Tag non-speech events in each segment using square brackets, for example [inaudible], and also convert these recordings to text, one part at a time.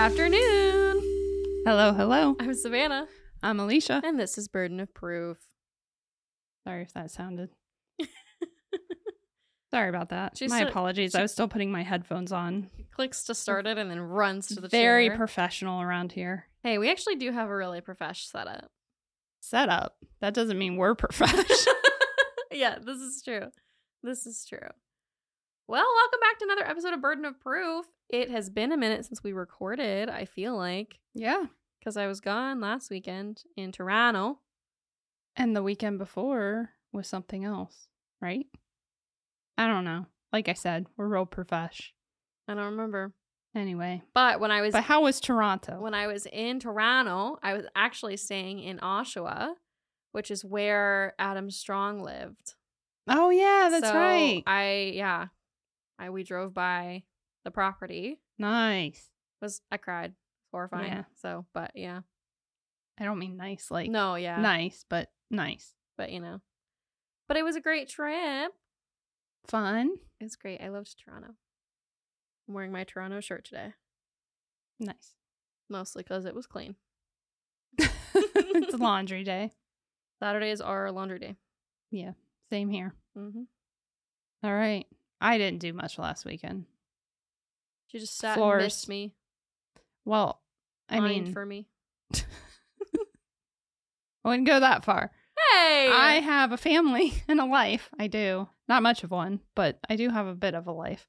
afternoon. Hello, hello. I'm Savannah, I'm Elysia. and this is Burden of Proof. Sorry if that sounded. [laughs] Sorry about that. She's my apologies. I was still putting my headphones on. Clicks to start it and then runs to the Very chair. professional around here. hey, we actually do have a really professional setup. Setup. That doesn't mean we're [laughs] professional. yeah, this is true. This is true. Well, welcome back to another episode of Burden of Proof. It has been a minute since we recorded, I feel like, yeah. because I was gone last weekend in Toronto. And the weekend before was something else, right? I don't know. Like I said, we're real profesh. I don't remember. Anyway. But when I was But how was Toronto? when I was in Toronto, I was actually staying in Oshawa, which is where Adam Strong lived. oh yeah, that's So right. I yeah, I we drove by the property. nice. Was I cried horrifying. Yeah. So, but yeah, I don't mean nice like no, yeah, nice, but nice. but you know, but it was a great trip. Fun. It was great. I loved Toronto. I'm wearing my Toronto shirt today, Nice. mostly because it was clean. it's [laughs] laundry day. Saturdays are laundry day. Yeah, same here. Mm-hmm. All right. I didn't do much last weekend. She just sat and Floors. missed me. Well, I pined mean, for me. I [laughs] wouldn't go that far. Hey, I have a family [laughs] and a life. I do. Not much of one, but I do have a bit of a life.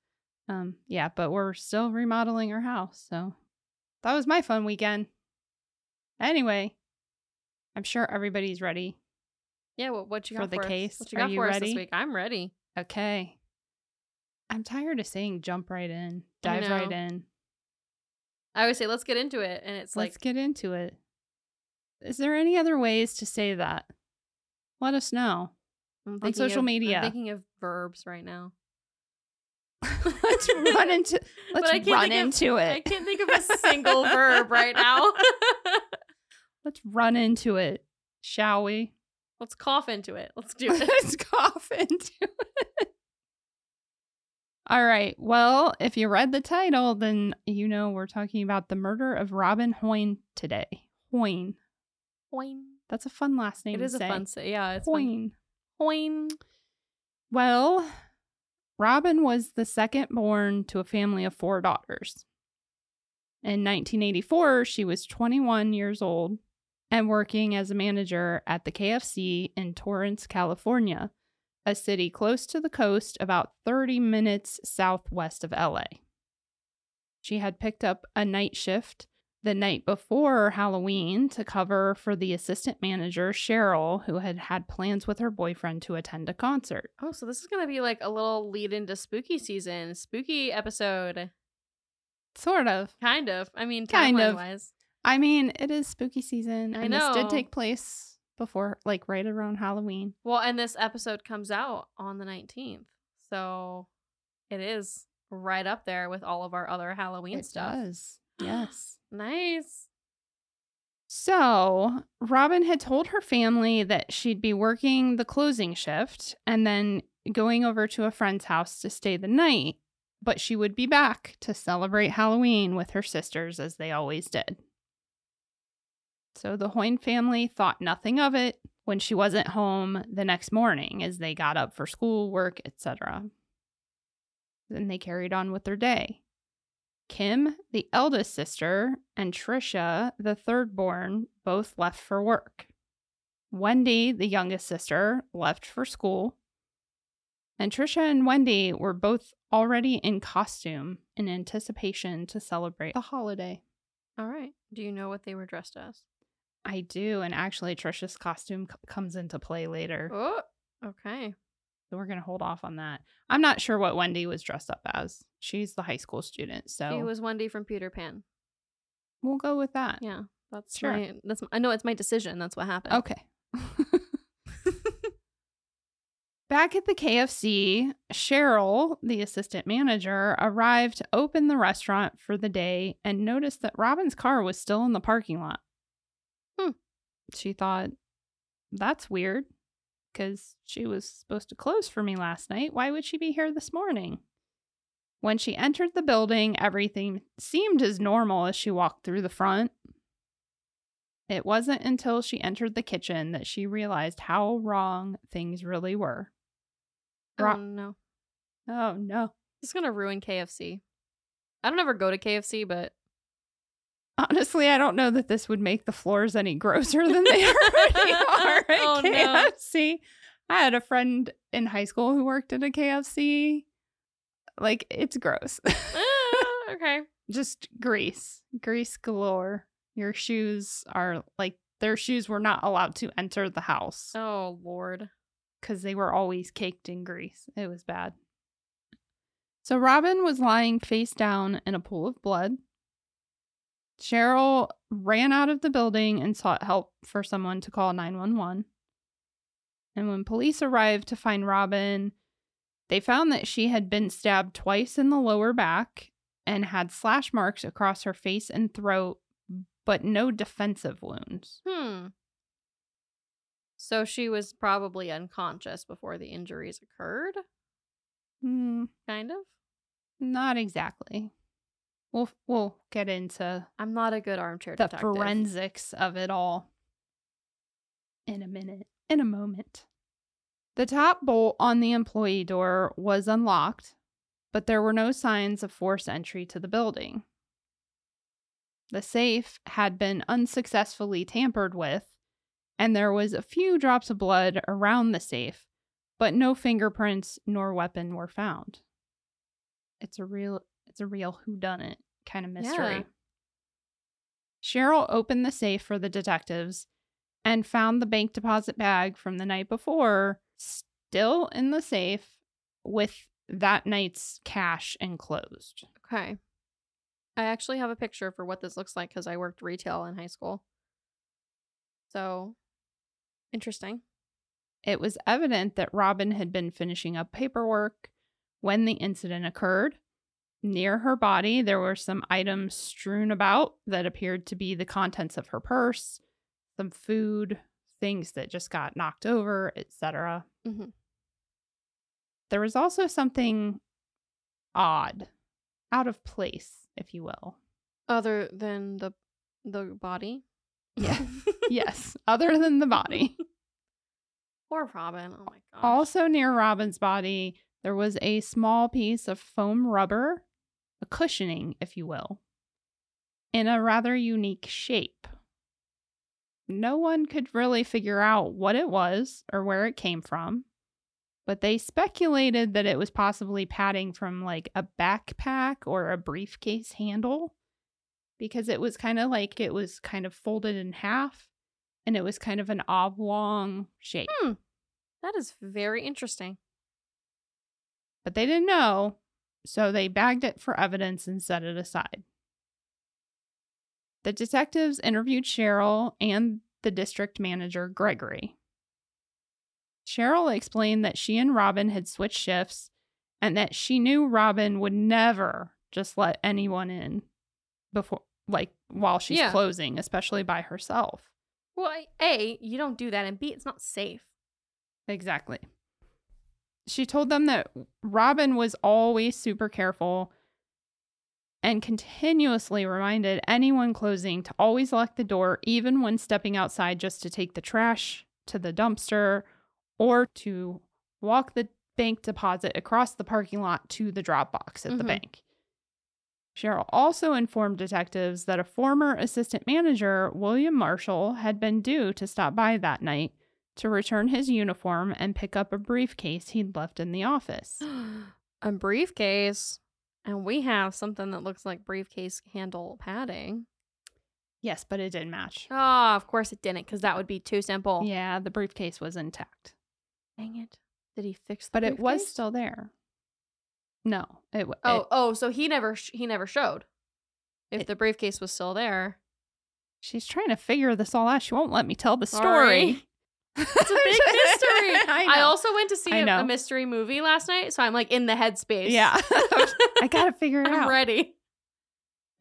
Um, yeah, but we're still remodeling our house, so that was my fun weekend. Anyway, I'm sure everybody's ready. Yeah, what what you For got the for us? case. What you Are got you for us ready? this week? I'm ready. Okay. I'm tired of saying jump right in, dive right in. I always say let's get into it, and it's Let's like get into it. Is there any other ways to say that? Let us know. On social of- media. I'm thinking of verbs right now. [laughs] let's run into [laughs] let's run think of- into I can't think of a single verb right [laughs] now. Let's run into it, shall we? let's cough into it. Let's do it. Let's cough into it. All right. Well, if you read the title, then you know we're talking about the murder of Robin Hoyne today. Hoyne. Hoin. That's a fun last name. It is a fun say. Yeah, it's fun. Hoyne. Well, Robin was the second born to a family of four daughters. In 1984, she was 21 years old and working as a manager at the KFC in Torrance, California, a city close to the coast about 30 minutes southwest of LA. She had picked up a night shift the night before Halloween to cover for the assistant manager, Cheryl, who had had plans with her boyfriend to attend a concert. Oh, so this is gonna be like a little lead into spooky season, spooky episode, Sort of. kind of. I mean, Kind of. wise. I mean, it is spooky season, I and this did take place before, like right around Halloween. Well, and this episode comes out on the 19th. So it is right up there with all of our other Halloween It stuff. does. [gasps] Yes. Nice. So, Robin had told her family that she'd be working the closing shift and then going over to a friend's house to stay the night, but she would be back to celebrate Halloween with her sisters as they always did. So, the Hoyne family thought nothing of it when she wasn't home the next morning as they got up for school, work, etc. Then they carried on with their day. Kim, the eldest sister, and Trisha, the third born, both left for work. Wendy, the youngest sister, left for school. And Trisha and Wendy were both already in costume in anticipation to celebrate the holiday. All right. Do you know what they were dressed as? I do, and actually, Trisha's costume c- comes into play later. Oh, okay. So we're going to hold off on that. I'm not sure what Wendy was dressed up as. She's the high school student, so She was Wendy from Peter Pan. we'll go with that. Yeah. That's Sure. my that's I know it's my decision. That's what happened. Okay. [laughs] Back at the KFC, Cheryl, the assistant manager, arrived to open the restaurant for the day and noticed that Robin's car was still in the parking lot. Hmm. She thought, that's weird because she was supposed to close for me last night. Why would she be here this morning? When she entered the building, everything seemed as normal as she walked through the front. It wasn't until she entered the kitchen that she realized how wrong things really were. Oh no. Oh no. This is gonna ruin KFC. I don't ever go to KFC, but Honestly, I don't know that this would make the floors any grosser than they [laughs] already are at Oh, no. KFC. I had a friend in high school who worked at a KFC. Like, it's gross. eh, [laughs] okay. Just grease, grease galore. Your shoes are like, their shoes were not allowed to enter the house Oh lord. because they were always caked in grease. It was bad. So Robin was lying face down in a pool of blood. Cheryl ran out of the building and sought help for someone to call 911. And when police arrived to find Robin, they found that she had been stabbed twice in the lower back and had slash marks across her face and throat, but no defensive wounds. Hmm. So she was probably unconscious before the injuries occurred. Hmm, Kind of. not exactly. We'll we'll get into I'm not a good armchair the detective. forensics of it all in a minute, in a moment. The top bolt on the employee door was unlocked, but there were no signs of forced entry to the building. The safe had been unsuccessfully tampered with, and there was a few drops of blood around the safe, but no fingerprints nor weapon were found. It's a real it's a real whodunit kind of mystery. Yeah. Cheryl opened the safe for the detectives and found the bank deposit bag from the night before still in the safe with that night's cash enclosed. Okay. I actually have a picture for what this looks like because I worked retail in high school. So interesting. It was evident that Robin had been finishing up paperwork when the incident occurred. Near her body, there were some items strewn about that appeared to be the contents of her purse, some food, things that just got knocked over, etc. Mhm. There was also something odd, out of place, if you will. Other than the the body. Yeah. [laughs] yes, other than the body. Poor Robin. Oh my god. Also near Robin's body, there was a small piece of foam rubber, a cushioning, if you will, in a rather unique shape. No one could really figure out what it was or where it came from, but they speculated that it was possibly padding from like a backpack or a briefcase handle because it was kind of like it was kind of folded in half and it was kind of an oblong shape. Hmm. that is very interesting. but they didn't know, so they bagged it for evidence and set it aside. The detectives interviewed Cheryl and the district manager, Gregory. Cheryl explained that she and Robin had switched shifts and that she knew Robin would never just let anyone in before, like, while she's Yeah. closing, especially by herself. Well, A, you don't do that, and B, it's not safe. Exactly. She told them that Robin was always super careful and continuously reminded anyone closing to always lock the door, even when stepping outside just to take the trash to the dumpster or to walk the bank deposit across the parking lot to the drop box at the Mhm. bank. Cheryl also informed detectives that a former assistant manager, William Marshall, had been due to stop by that night to return his uniform and pick up a briefcase he'd left in the office. [gasps] a briefcase, and we have something that looks like briefcase handle padding. Yes, but it didn't match. Oh, of course it didn't, because that would be too simple. Yeah, the briefcase was intact, Dang it. Did he fix the but it was still there. No, it was. Oh, oh, so he never sh- he never showed. If It- the briefcase was still there. she's trying to figure this all out. She won't let me tell the story. [laughs] It's a big [laughs] mystery. I, I, also went to see a, know. mystery movie last night, so I'm like in the headspace. Yeah. [laughs] [laughs] I gotta figure it out. I'm out. ready.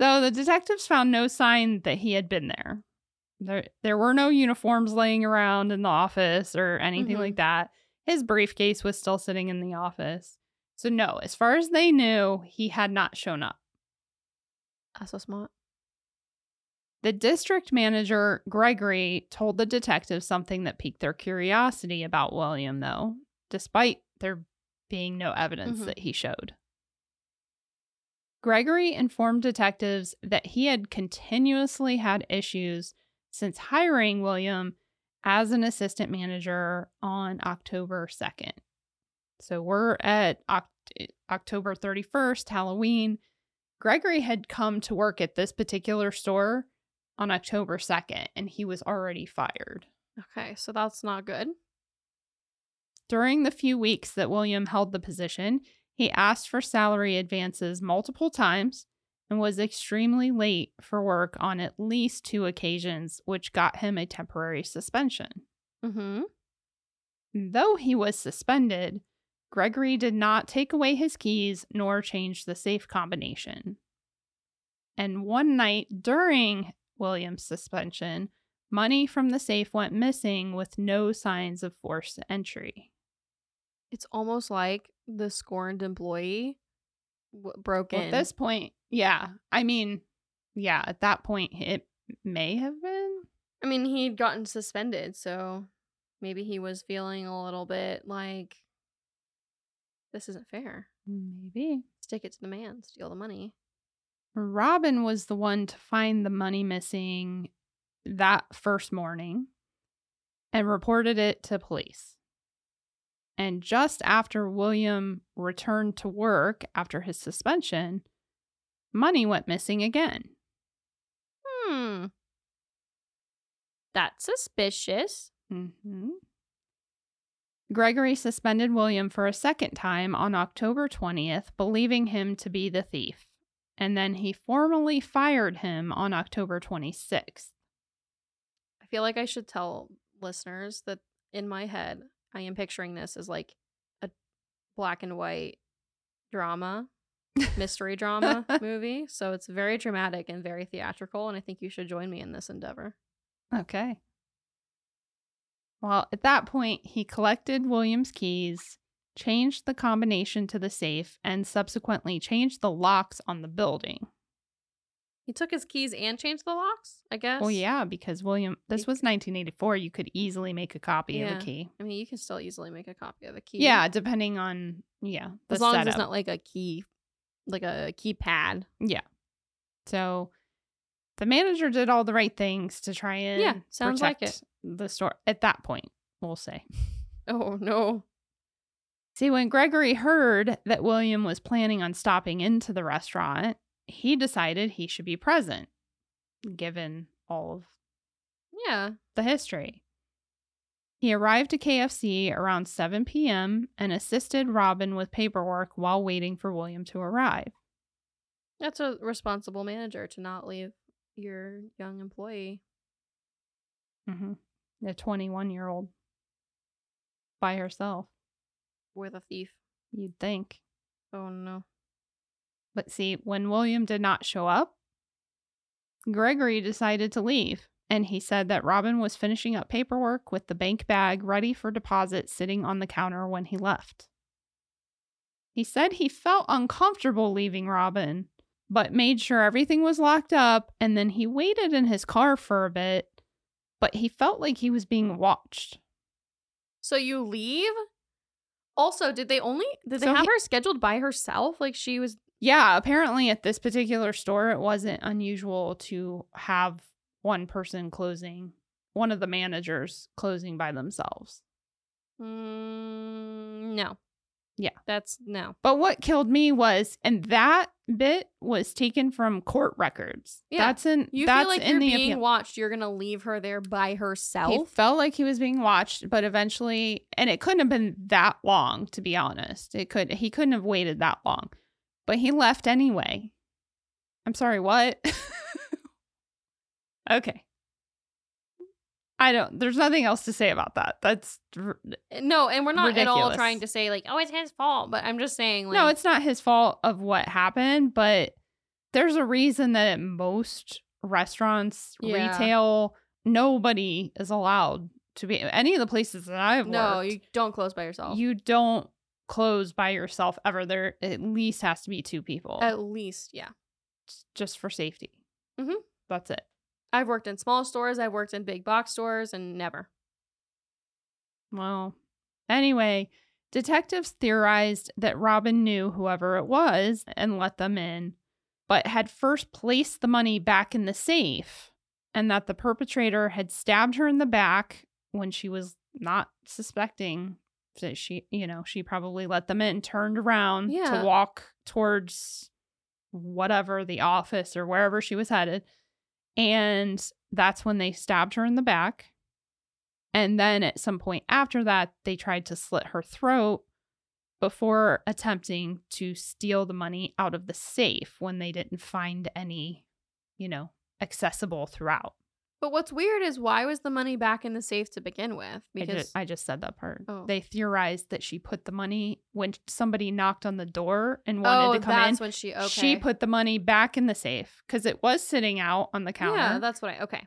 So the detectives found no sign that he had been there. There, there were no uniforms laying around in the office or anything Mhm. like that. His briefcase was still sitting in the office. So, no, as far as they knew, he had not shown up. That's so smart. The district manager, Gregory, told the detectives something that piqued their curiosity about William, though, despite there being no evidence Mhm. that he showed. Gregory informed detectives that he had continuously had issues since hiring William as an assistant manager on October 2nd. So we're at Oct- October 31st, Halloween. Gregory had come to work at this particular store on October 2nd and he was already fired. Okay, so that's not good. During the few weeks that William held the position, he asked for salary advances multiple times and was extremely late for work on at least two occasions, which got him a temporary suspension. Mm-hmm. Though he was suspended, Gregory did not take away his keys nor change the safe combination. And one night during William's suspension, money from the safe went missing with no signs of forced entry. It's almost like the scorned employee w- broke Well, in. at this point, yeah. I mean, yeah, at that point, it may have been. I mean, he'd gotten suspended, so maybe he was feeling a little bit like this isn't fair. Maybe. Stick it to the man, steal the money. Robin was the one to find the money missing that first morning and reported it to police. And just after William returned to work after his suspension, money went missing again. Hmm. That's suspicious. hmm Gregory suspended William for a second time on October 20th, believing him to be the thief. And then he formally fired him on October 26th. I feel like I should tell listeners that in my head, I am picturing this as like a black and white drama, mystery drama [laughs] movie. So it's very dramatic and very theatrical. And I think you should join me in this endeavor. Okay. Well, at that point, he collected William's keys, changed the combination to the safe, and subsequently changed the locks on the building. He took his keys and changed the locks, I guess. Well, yeah, because William, this was 1984. You could easily make a copy of Yeah. a key. I mean, you can still easily make a copy of a key. Yeah, depending on, yeah, the As long as it's not like a key, like a keypad. Yeah. So the manager did all the right things to try and Yeah, sounds like protect the store at that point, we'll say. [laughs] Oh, no. See, when Gregory heard that William was planning on stopping into the restaurant, he decided he should be present, given all of Yeah. the history. He arrived to KFC around 7 p.m. and assisted Robin with paperwork while waiting for William to arrive. That's a responsible manager to not leave your young employee. hmm A 21 year old by herself, with a thief. you'd think. Oh no. But see, when William did not show up, Gregory decided to leave. And he said that Robin was finishing up paperwork with the bank bag ready for deposit sitting on the counter when he left. He said he felt uncomfortable leaving Robin, but made sure everything was locked up. And then he waited in his car for a bit, but he felt like he was being watched. So you leave? Also, did they only did they So have he- her scheduled by herself? Like she was Yeah, apparently at this particular store, it wasn't unusual to have one person closing, one of the managers closing by themselves. mm, no. Yeah. That's no. But what killed me was, and that bit was taken from court records. Yeah, that's in You that's feel like in you're the being appeal. watched. You're gonna leave her there by herself. He felt like he was being watched, but eventually, and it couldn't have been that long, to be honest. It could he couldn't have waited that long, but he left anyway. I'm sorry, what? [laughs] okay. I don't. There's nothing else to say about that. That's r- no, and we're not at all trying to say like, oh, it's his fault. But I'm just saying, like, no. It's not his fault of what happened, but there's a reason that at most restaurants, Yeah. retail, nobody is allowed to be any of the places that I've no, worked. you don't close by yourself. you don't close by yourself ever. There at least has to be two people At least, yeah. just for safety. Mhm. That's it. I've worked in small stores, I've worked in big box stores, and never. Well, anyway, detectives theorized that Robin knew whoever it was and let them in, but had first placed the money back in the safe and that the perpetrator had stabbed her in the back when she was not suspecting that she, you know, she probably let them in, turned around Yeah. to walk towards whatever the office or wherever she was headed. And that's when they stabbed her in the back. And then at some point after that, they tried to slit her throat before attempting to steal the money out of the safe when they didn't find any, you know, accessible throughout. But what's weird is why was the money back in the safe to begin with? I Because just, I just said that part. Oh. They theorized that she put the money when somebody knocked on the door and wanted oh, to come in. that's when she okay. She put the money back in the safe because it was sitting out on the counter. Yeah, that's what I okay.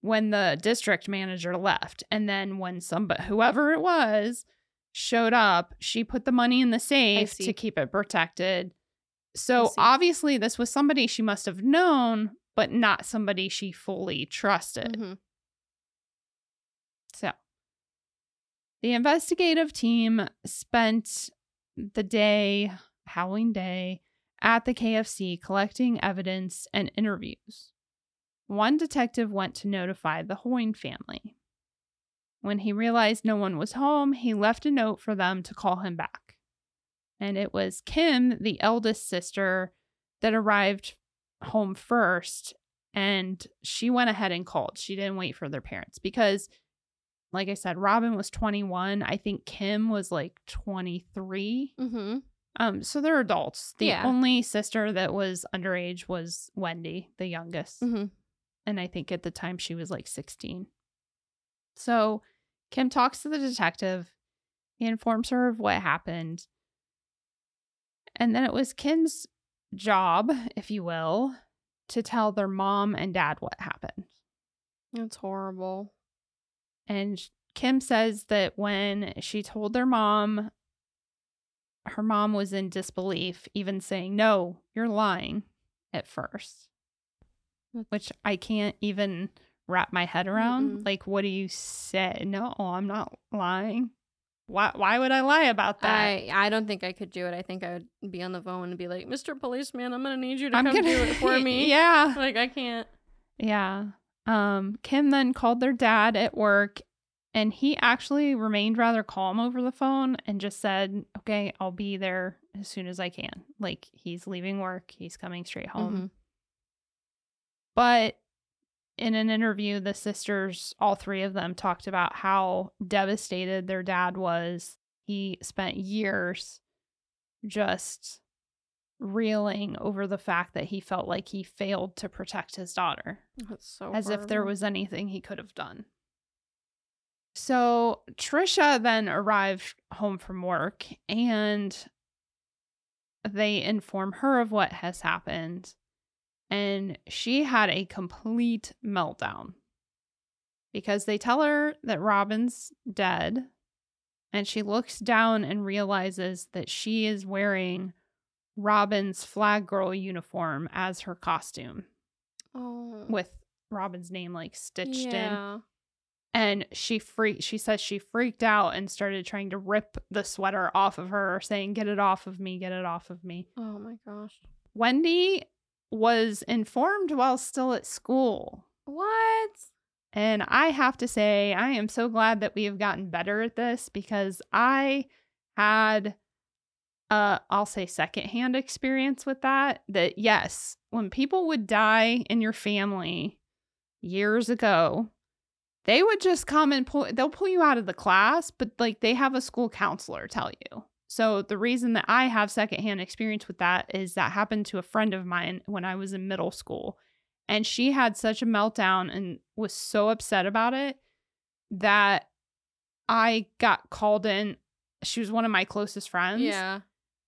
when the district manager left and then when somebody whoever it was showed up she put the money in the safe to keep it protected so obviously this was somebody she must have known but not somebody she fully trusted Mhm. so the investigative team spent the day halloween day at the kfc collecting evidence and interviews one detective went to notify the Hoyne family. When he realized no one was home, he left a note for them to call him back. And it was Kim, the eldest sister, that arrived home first. And she went ahead and called. She didn't wait for their parents because, like I said, Robin was 21. I think Kim was like 23. Mhm. Um, so they're adults. The Yeah. only sister that was underage was Wendy, the youngest Mhm. and I think at the time she was like 16. So Kim talks to the detective. He informs her of what happened. And then it was Kim's job, if you will, to tell their mom and dad what happened. That's horrible. And Kim says that when she told their mom, her mom was in disbelief, even saying, No, you're lying at first. Which I can't even wrap my head around. Mm-mm. Like, what do you say? No, I'm not lying. Why why would I lie about that? I I don't think I could do it. I think I would be on the phone and be like, "Mr. Policeman, I'm gonna need you to I'm come gonna do it for [laughs] me." yeah. Like I can't. Yeah. Um, Kim then called their dad at work and he actually remained rather calm over the phone and just said, Okay, I'll be there as soon as I can. Like he's leaving work, he's coming straight home. Mhm. But in an interview, the sisters, all three of them, talked about how devastated their dad was. He spent years just reeling over the fact that he felt like he failed to protect his daughter That's so. as if there was anything he could have done. So Trisha then arrived home from work and they inform her of what has happened. And she had a complete meltdown because they tell her that Robin's dead. And she looks down and realizes that she is wearing Robin's flag girl uniform as her costume Oh. with Robin's name like stitched in. And she freaked she says she freaked out and started trying to rip the sweater off of her, saying, Get it off of me, get it off of me. Oh my gosh. Wendy was informed while still at school. What? And I have to say, I am so glad that we have gotten better at this because I had uh I'll say secondhand experience with that. That yes, when people would die in your family years ago, they would just come and pull they'll pull you out of the class, but like they have a school counselor tell you. So the reason that I have secondhand experience with that is that happened to a friend of mine when I was in middle school. And she had such a meltdown and was so upset about it that I got called in. She was one of my closest friends. Yeah.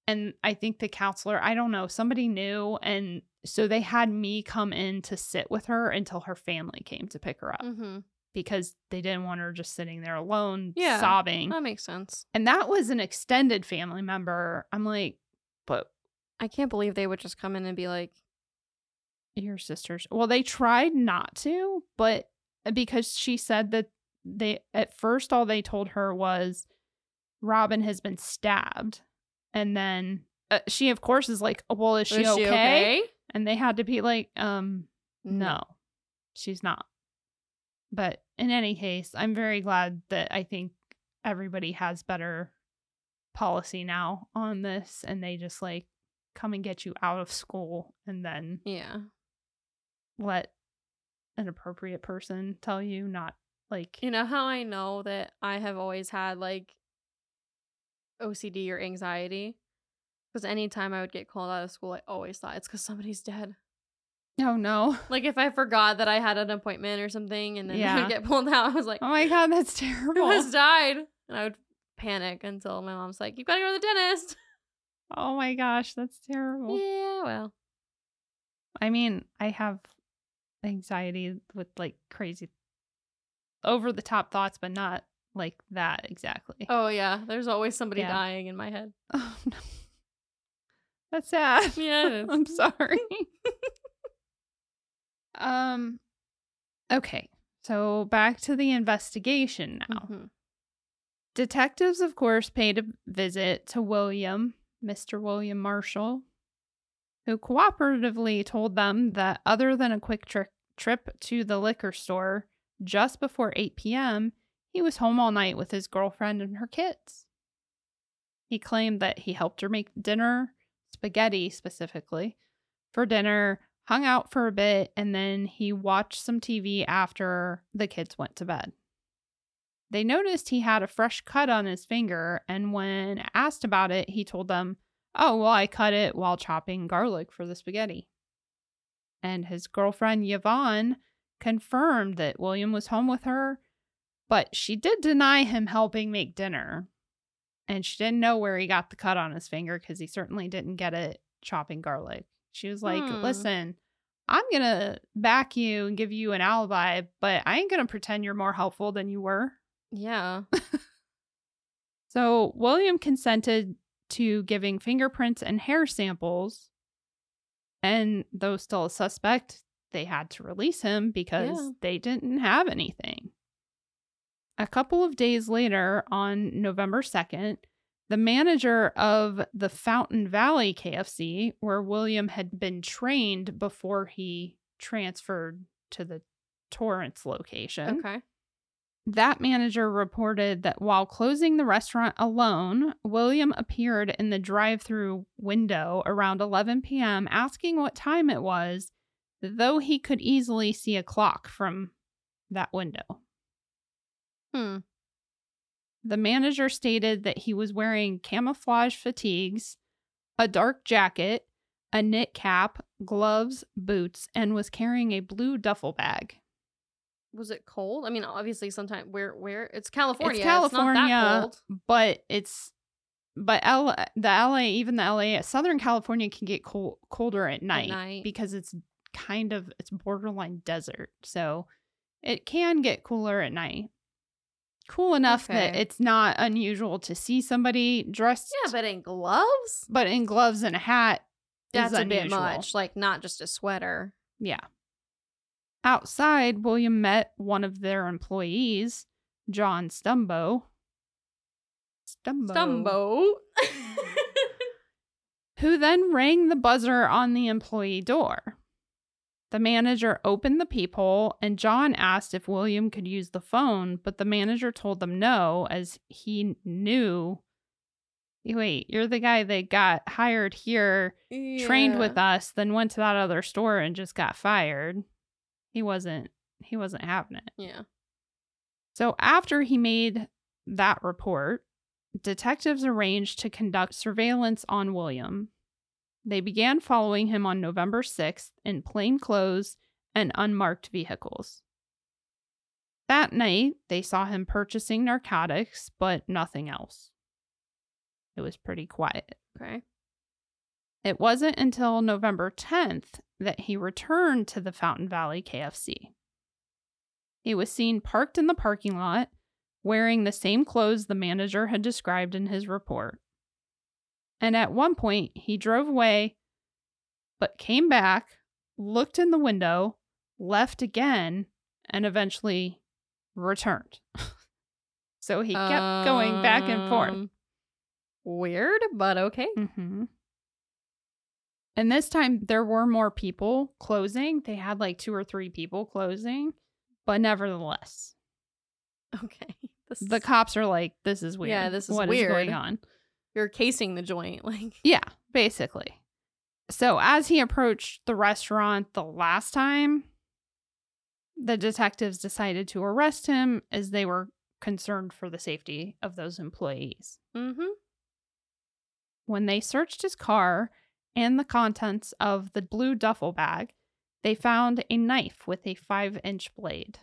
And I think the counselor, I don't know, somebody knew. And so they had me come in to sit with her until her family came to pick her up. Mm-hmm. Because they didn't want her just sitting there alone Yeah. sobbing. That makes sense. and that was an extended family member. I'm like, but I can't believe they would just come in and be like, your sisters. Well, they tried not to, but because she said that they at first all they told her was Robin has been stabbed. And then uh, she of course is like, "Well, is she, "Is okay? And they had to be like, "Um, no. She's not." But in any case, I'm very glad that I think everybody has better policy now on this and they just like come and get you out of school and then Yeah. let an appropriate person tell you, not like You know how I know that I have always had like OCD or anxiety? Because anytime I would get called out of school, I always thought it's because somebody's dead. Oh no, [laughs] Like if I forgot that I had an appointment or something and then [laughs] I would get pulled out, I was like, oh my god, that's [laughs] terrible!" who has died? And I would panic until my mom's like, "You've gotta go to the dentist. Oh my gosh, that's terrible. Yeah, well. I mean, I have anxiety with like crazy over the top thoughts, but not like that exactly. Oh yeah, there's always somebody Yeah. dying in my head. Oh, no. That's sad. Yeah, it is. I'm sorry. Um okay. So back to the investigation now. Mhm. Detectives, of course, paid a visit to William, Mr. William Marshall, who cooperatively told them that other than a quick tri- trip to the liquor store just before 8 p.m., he was home all night with his girlfriend and her kids. He claimed that he helped her make dinner, spaghetti specifically, for dinner, hung out for a bit, and then he watched some TV after the kids went to bed. They noticed he had a fresh cut on his finger, and when asked about it, he told them, Oh, well, I cut it while chopping garlic for the spaghetti. And his girlfriend, Yvonne, confirmed that William was home with her, but she did deny him helping make dinner. And she didn't know where he got the cut on his finger because he certainly didn't get it chopping garlic. She was like, Hmm. Listen, I'm going to back you and give you an alibi, but I ain't going to pretend you're more helpful than you were. Yeah. [laughs] So William consented to giving fingerprints and hair samples. And though still a suspect, they had to release him because Yeah. they didn't have anything. A couple of days later, on November 2nd, the manager of the Fountain Valley KFC, where William had been trained before he transferred to the Torrance location, Okay. that manager reported that while closing the restaurant alone, William appeared in the drive through window around 11 p.m., asking what time it was, though he could easily see a clock from that window. Hmm. The manager stated that he was wearing camouflage fatigues, a dark jacket, a knit cap, gloves, boots, and was carrying a blue duffel bag. Was it cold? I mean, obviously, sometimes where where it's California. It's California, It's not that cold. but it's but L the LA even the LA Southern California can get cold, colder at night, night. because it's kind of it's borderline desert, so it can get cooler at night. Cool enough that it's not unusual to see somebody dressed, Yeah, but in gloves, but in gloves and a hat. that's is a bit much. Like not just a sweater. Yeah. Outside, William met one of their employees, John Stumbo. Stumbo. Stumbo. who then rang the buzzer on the employee door. The manager opened the peephole and John asked if William could use the phone, but the manager told them no, as he knew. Wait, you're the guy that got hired here, trained with us, then went to that other store and just got fired. He wasn't he wasn't having it. Yeah. So after he made that report, detectives arranged to conduct surveillance on William. They began following him on November 6th in plain clothes and unmarked vehicles. That night, they saw him purchasing narcotics, but nothing else. It was pretty quiet. Okay. It wasn't until November 10th that he returned to the Fountain Valley KFC. He was seen parked in the parking lot, wearing the same clothes the manager had described in his report. And at one point, he drove away, but came back, looked in the window, left again, and eventually returned. [laughs] so he kept going back and forth. Um, Weird, but okay. hmm And this time there were more people closing. They had like two or three people closing, but nevertheless, Okay. [laughs] The is- cops are like, "This is weird. Yeah, this is What weird." going on?" You're casing the joint. [laughs] Like, Yeah, basically. So as he approached the restaurant the last time, the detectives decided to arrest him as they were concerned for the safety of those employees. mm-hmm. When they searched his car and the contents of the blue duffel bag, they found a knife with a five inch blade.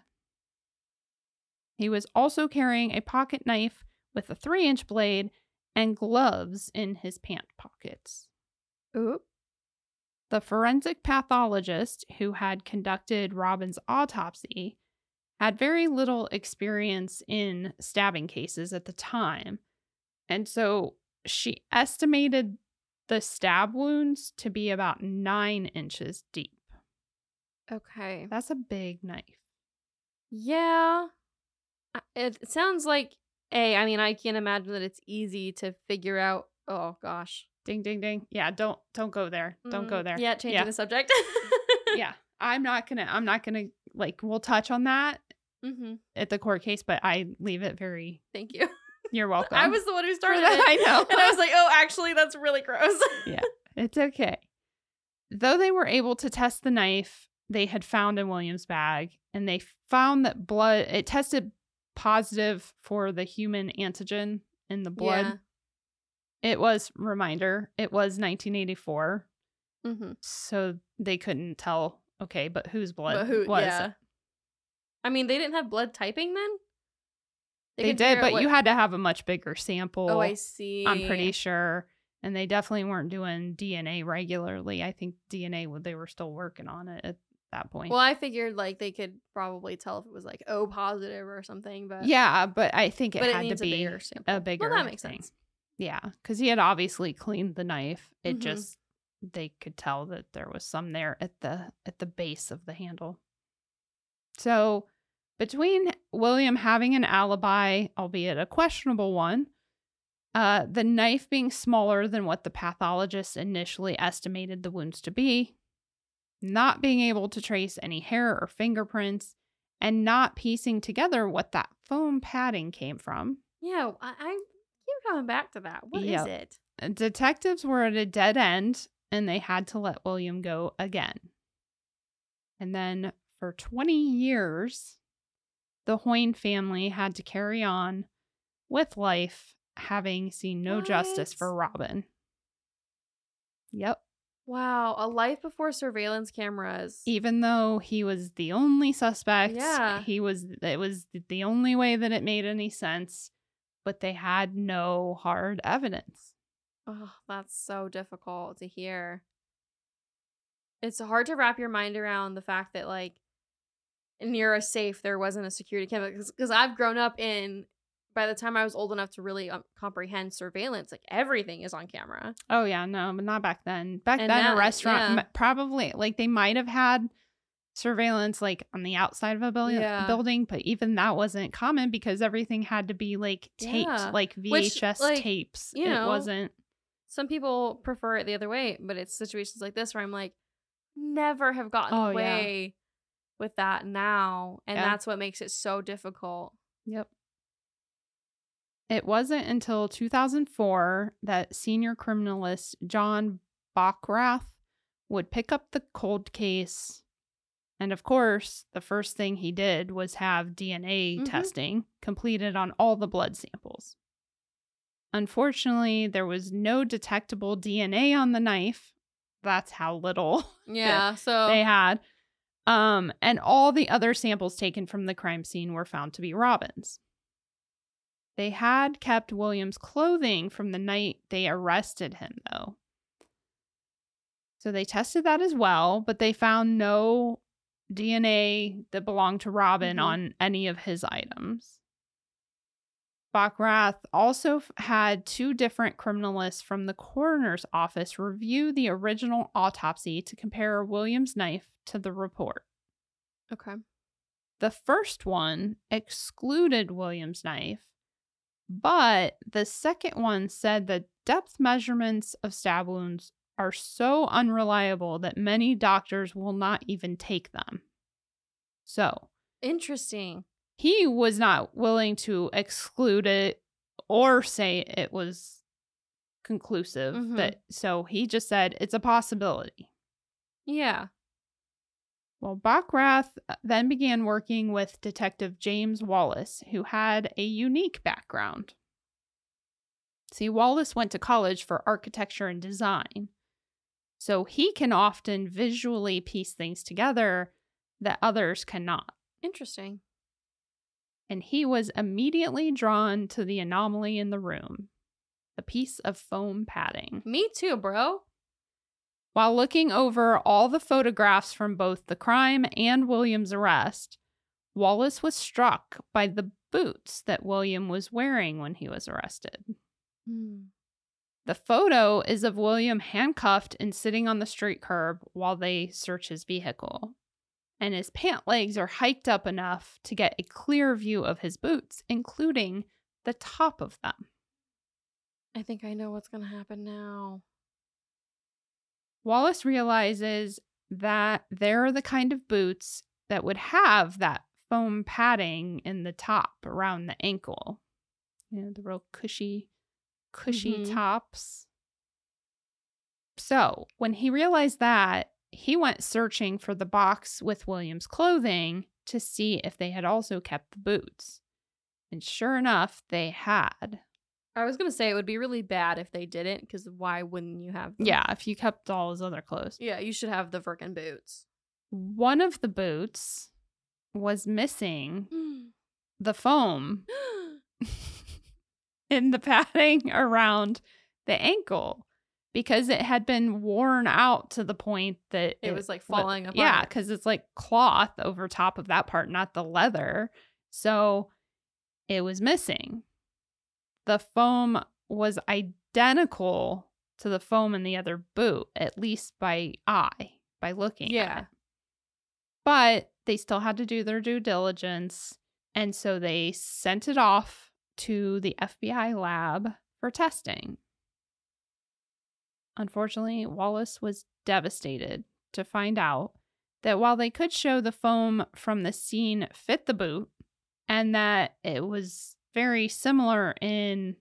He was also carrying a pocket knife with a three inch blade and gloves in his pant pockets. Oop. The forensic pathologist who had conducted Robin's autopsy had very little experience in stabbing cases at the time. And so she estimated the stab wounds to be about nine inches deep. Okay. That's a big knife. Yeah. It, it sounds like a. I mean, I can't imagine that it's easy to figure out. Oh gosh. Ding ding ding. Yeah, don't don't go there. Don't go Mm, there. Yeah, changing Yeah. the subject. [laughs] yeah. I'm not gonna I'm not gonna like we'll touch on that hmm at the court case, but I leave it very Thank you. you're [laughs] welcome. I was the one who started that, [laughs] it. I know. And I was like, oh, actually, that's really gross. Yeah. It's okay. Though they were able to test the knife they had found in William's bag, and they found that blood, it tested positive for the human antigen in the blood. It was, reminder, it was 1984. Yeah. hmm So they couldn't tell, okay, but whose blood But who? was yeah. I mean, they didn't have blood typing then. They, could did, but you had to have a much bigger sample. Oh, I see. I'm pretty sure. And they definitely weren't doing DNA regularly. I think DNA, they were still working on it at that point. Well, I figured like they could probably tell if it was like O positive or something, but yeah, but I think it but it had to needs a be bigger sample. a bigger. Well, that makes thing. sense. Yeah, because he had obviously cleaned the knife. It Mhm. just they could tell that there was some there at the at the base of the handle. So between William having an alibi, albeit a questionable one, uh, the knife being smaller than what the pathologist initially estimated the wounds to be, not being able to trace any hair or fingerprints, and not piecing together what that foam padding came from, Yeah, I, I keep coming back to that. What is Yep. it? Uh, detectives were at a dead end and they had to let William go again. And then for 20 years, the Hoyne family had to carry on with life, having seen no justice for Robin. Yep. Wow, a life before surveillance cameras. Even though he was the only suspect, Yeah. he was it was the only way that it made any sense, but they had no hard evidence. Oh, that's so difficult to hear. It's hard to wrap your mind around the fact that like near a safe there wasn't a security camera because I've grown up in by the time I was old enough to really um, comprehend surveillance, like everything is on camera. Oh yeah, no, but not back then. Back And then, now- a restaurant yeah. probably like they might have had surveillance like on the outside of a building, Yeah. building, but even that wasn't common because everything had to be like taped, Yeah. like Which, VHS like, tapes. you it know, wasn't. Some people prefer it the other way, but it's situations like this where I'm like, never have gotten Oh, away with that now, and that's what makes it so difficult. Yep. It wasn't until 2004 that senior criminalist John Bockrath would pick up the cold case. And of course, the first thing he did was have DNA Mhm. testing completed on all the blood samples. Unfortunately, there was no detectable DNA on the knife. That's how little [laughs] Yeah, so they had. Um, and all the other samples taken from the crime scene were found to be Robin's. They had kept William's clothing from the night they arrested him, though. So they tested that as well, but they found no DNA that belonged to Robin Mhm. on any of his items. Bockrath also had two different criminalists from the coroner's office review the original autopsy to compare William's knife to the report. Okay. The first one excluded William's knife, but the second one said that depth measurements of stab wounds are so unreliable that many doctors will not even take them. So, Interesting. he was not willing to exclude it or say it was conclusive Mhm. that so he just said it's a possibility Yeah. Well Bockrath uh, then began working with detective james wallace who had a unique background see wallace went to college for architecture and design so he can often visually piece things together that others cannot Interesting. and he was immediately drawn to the anomaly in the room a piece of foam padding. Me too, bro. While looking over all the photographs from both the crime and William's arrest, Wallace was struck by the boots that William was wearing when he was arrested. Hmm. The photo is of William handcuffed and sitting on the street curb while they search his vehicle. And his pant legs are hiked up enough to get a clear view of his boots, including the top of them. I think I know what's going to happen now. Wallace realizes that they're the kind of boots that would have that foam padding in the top around the ankle. You know, the real cushy, cushy Mhm. tops. So when he realized that, he went searching for the box with William's clothing to see if they had also kept the boots. And sure enough, they had. I was going to say it would be really bad if they didn't because why wouldn't you have them? Yeah, if you kept all his other clothes. Yeah, you should have the frickin' boots. One of the boots was missing mm. the foam [gasps] [laughs] in the padding around the ankle because it had been worn out to the point that it was like falling apart. Yeah, because it's like cloth over top of that part, not the leather. So it was missing. The foam was identical to the foam in the other boot, at least by eye, by looking Yeah. at it. But they still had to do their due diligence. And so they sent it off to the FBI lab for testing. Unfortunately, Wallace was devastated to find out that while they could show the foam from the scene fit the boot and that it was very similar in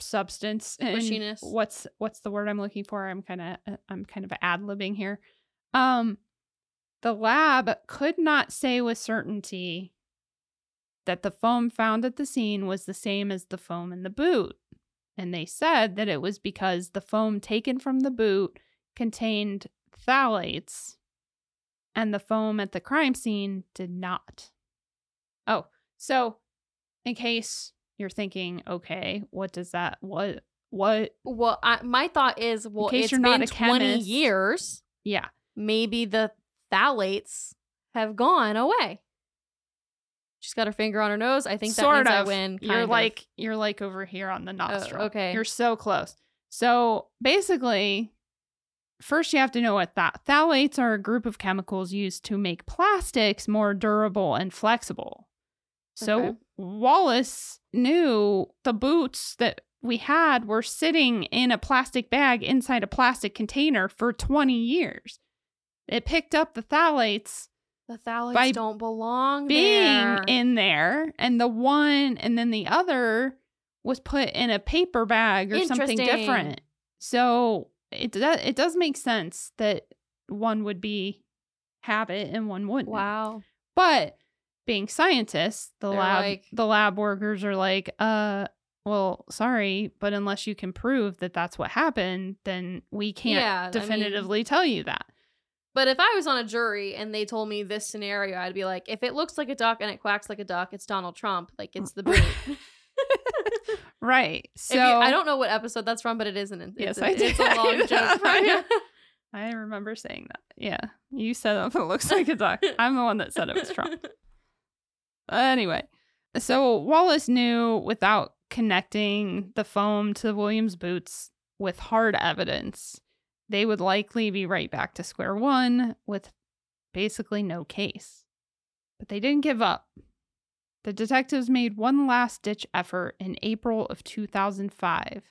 substance and what's what's the word I'm looking for? I'm kind of I'm kind of ad libbing here. Um the lab could not say with certainty that the foam found at the scene was the same as the foam in the boot. And they said that it was because the foam taken from the boot contained phthalates and the foam at the crime scene did not. Oh, so in case you're thinking, okay, what does that what what Well, I, my thought is, well, case it's you're not been a 20 chemist. years. yeah. Maybe the phthalates have gone away. She's got her finger on her nose. I think that sort means I of. win. you're of. like you're like over here on the nostril. Oh, okay. You're so close. So basically, first you have to know what that phthalates are a group of chemicals used to make plastics more durable and flexible. So Okay. Wallace knew the boots that we had were sitting in a plastic bag inside a plastic container for 20 years. It picked up the phthalates the phthalates don't belong being there. in there and the one and then the other was put in a paper bag or something different so it does it does make sense that one would be habit and one wouldn't Wow. but being scientists the They're lab like- the lab workers are like uh well sorry but unless you can prove that that's what happened then we can't Yeah, I mean- definitively tell you that But if I was on a jury and they told me this scenario, I'd be like, if it looks like a duck and it quacks like a duck, it's Donald Trump. Like it's the [laughs] boot. [laughs] right so you- I don't know what episode that's from, but it isn't. It's Yes, a, I It's a [laughs] long joke. Know. I remember saying that. Yeah. You said it looks like a duck. I'm the one that said it was Trump. Anyway, so Wallace knew without connecting the foam to William's boots with hard evidence, they would likely be right back to square one with basically no case. But they didn't give up. The detectives made one last ditch effort in April of 2005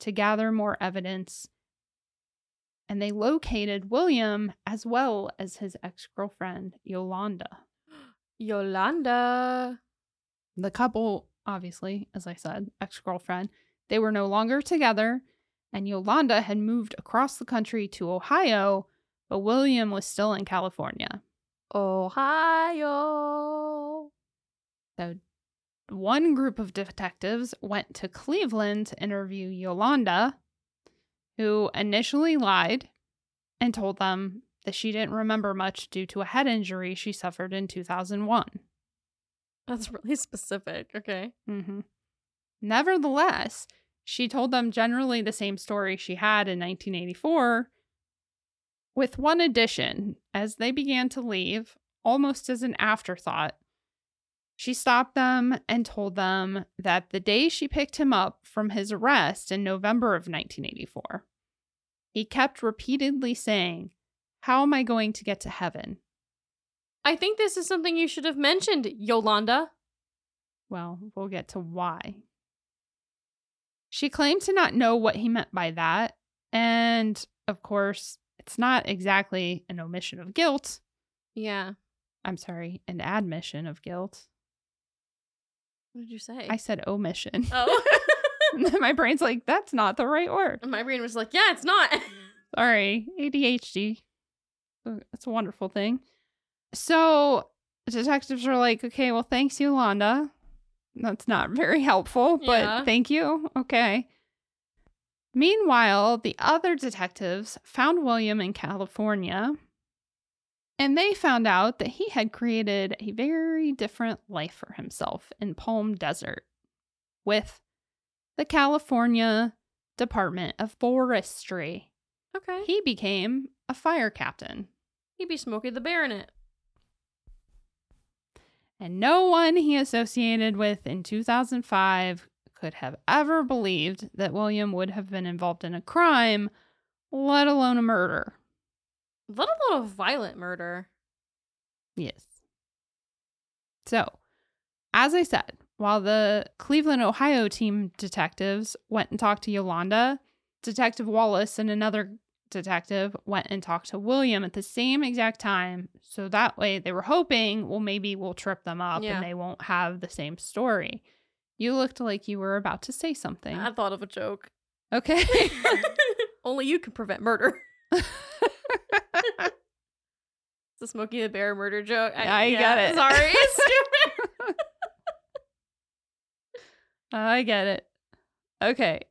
to gather more evidence, and they located William as well as his ex girlfriend, Yolanda. Yolanda. The couple, obviously, as I said, ex girlfriend, they were no longer together, and Yolanda had moved across the country to Ohio, but William was still in California. Ohio. So, one group of detectives went to Cleveland to interview Yolanda, who initially lied and told them that she didn't remember much due to a head injury she suffered in 2001. That's really [laughs] specific. Okay. Mm-hmm. Nevertheless, she told them generally the same story she had in 1984, with one addition. As they began to leave, almost as an afterthought, she stopped them and told them that the day she picked him up from his arrest in November of 1984, he kept repeatedly saying, How am I going to get to heaven? I think this is something you should have mentioned, Yolanda. Well, we'll get to why. She claimed to not know what he meant by that. And of course, it's not exactly an omission of guilt. Yeah. I'm sorry, an admission of guilt. What did you say? I said omission. [laughs] oh. My brain's like, that's not the right word. My brain was like, yeah, it's not. Sorry, ADHD. It's a wonderful thing. So detectives are like, okay, well, thanks, Yolanda. That's not [laughs] very helpful, but Yeah. thank you. Okay. Meanwhile, the other detectives found William in California and they found out that he had created a very different life for himself in Palm Desert with the California Department of Forestry. okay. He became a fire captain, He'd be Smokey the it. and no one he associated with in 2005 could have ever believed that William would have been involved in a crime, let alone a murder. Let alone a violent murder. Yes. So, as I said, while the Cleveland, Ohio team detectives went and talked to Yolanda, Detective Wallace and another detective went and talked to William at the same exact time. So that way they were hoping, well, maybe we'll trip them up Yeah. and they won't have the same story. You looked like you were about to say something. I thought of a joke. Okay. [laughs] [laughs] Only you can prevent murder. [laughs] It's a Smokey the Bear murder joke. I got it. Sorry, it's stupid. I get it. Okay.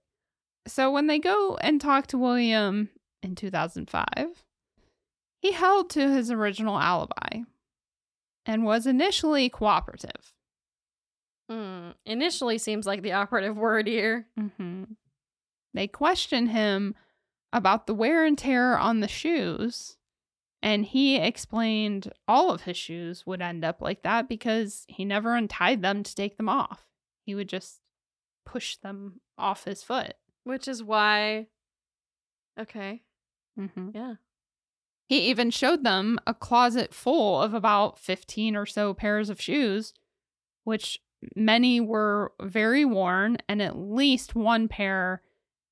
So when they go and talk to William in 2005, he held to his original alibi and was initially cooperative. Hmm. Initially seems like the operative [laughs] word here. hmm They questioned him about the wear and tear on the shoes, and he explained all of his shoes would end up like that because he never untied them to take them off. He would just push them off his foot. Which is why. Okay. Mm-hmm. Yeah. He even showed them a closet full of about 15 or so pairs of shoes, which many were very worn, and at least one pair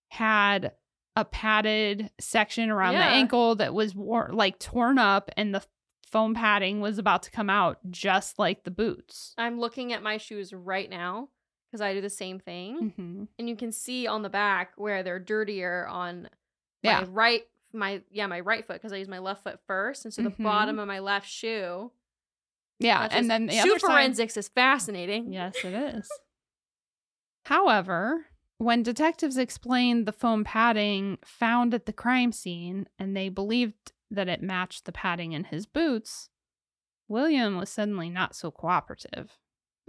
had a padded section around the ankle that was wor- like torn up, and the foam padding was about to come out, just like the boots. I'm looking at my shoes right now because I do the same thing. Mm-hmm. And you can see on the back where they're dirtier on Yeah. my right my yeah, my right foot because I use my left foot first. And so the Mhm. bottom of my left shoe. Yeah. And then the shoe other side. forensics is fascinating. Yes, it is. However, when detectives explained the foam padding found at the crime scene and they believed that it matched the padding in his boots, William was suddenly not so cooperative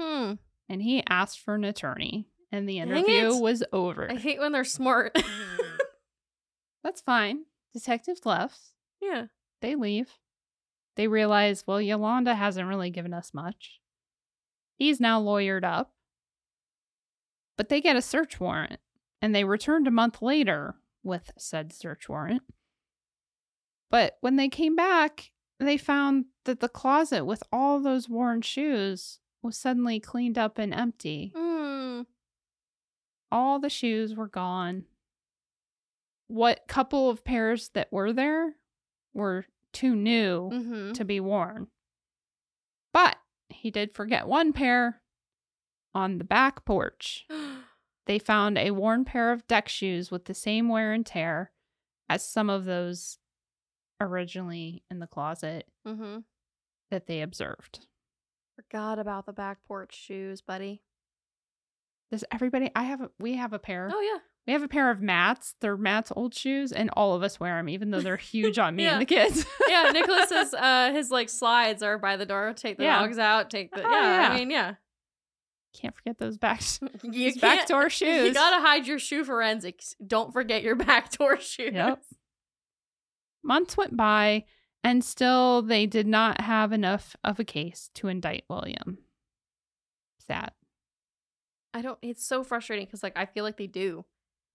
Hmm. and he asked for an attorney and the interview was over. I hate when they're smart. [laughs] That's fine. Detectives left. Yeah. They leave. They realize, well, Yolanda hasn't really given us much. He's now lawyered up. But they get a search warrant and they returned a month later with said search warrant. But when they came back, they found that the closet with all those worn shoes was suddenly cleaned up and empty. Mm. All the shoes were gone. What couple of pairs that were there were too new Mm-hmm. to be worn. But he did forget one pair on the back porch. [gasps] They found a worn pair of deck shoes with the same wear and tear as some of those originally in the closet mm-hmm. that they observed. Forgot about the back porch shoes, buddy. Does everybody I have a, we have a pair. Oh yeah. We have a pair of Matt's. They're Matt's old shoes and all of us wear them even though they're [laughs] huge on me Yeah. and the kids. [laughs] Yeah, Nicholas's uh his like slides are by the door. Take the Yeah. dogs out. Take the Oh, yeah, yeah. I mean yeah. Can't forget those back [laughs] You those back can't- You gotta hide your shoe forensics. Don't forget your back door shoes. Yep. Months went by, and still they did not have enough of a case to indict William. Sad. I don't. It's so frustrating because like I feel like they do,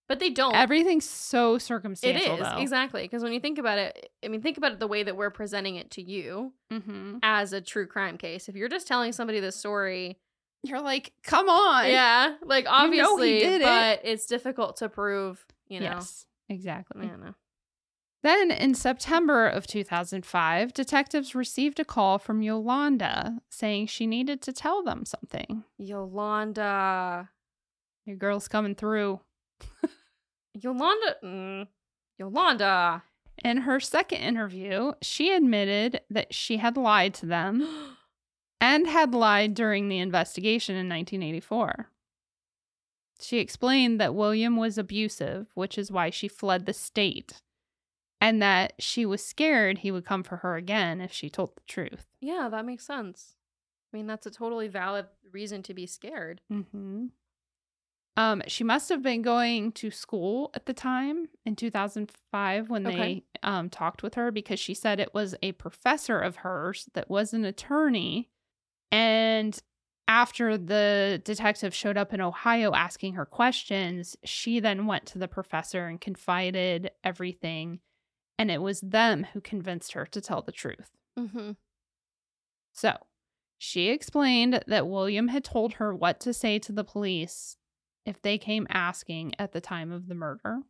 but they don't. Everything's so circumstantial, It is though. exactly because when you think about it, I mean, think about it the way that we're presenting it to you Mm-hmm. as a true crime case. If you're just telling somebody this story, You're like, come on. yeah, like know obviously, did it. but it's difficult to prove. You know, Yes, exactly. Know. Then in September of 2005, detectives received a call from Yolanda saying she needed to tell them something. Yolanda, Your girl's coming through. [laughs] Yolanda, mm, Yolanda. In her second interview, she admitted that she had lied to them [gasps] and had lied during the investigation in 1984. She explained that William was abusive, which is why she fled the state, and that she was scared he would come for her again if she told the truth. yeah, that makes sense. I mean, that's a totally valid reason to be scared. Mm-hmm. Um, she must have been going to school at the time in 2005 when Okay. they um, talked with her because she said it was a professor of hers that was an attorney. And after the detective showed up in Ohio asking her questions, she then went to the professor and confided everything. And it was them who convinced her to tell the truth. Mm-hmm. So she explained that William had told her what to say to the police if they came asking at the time of the murder.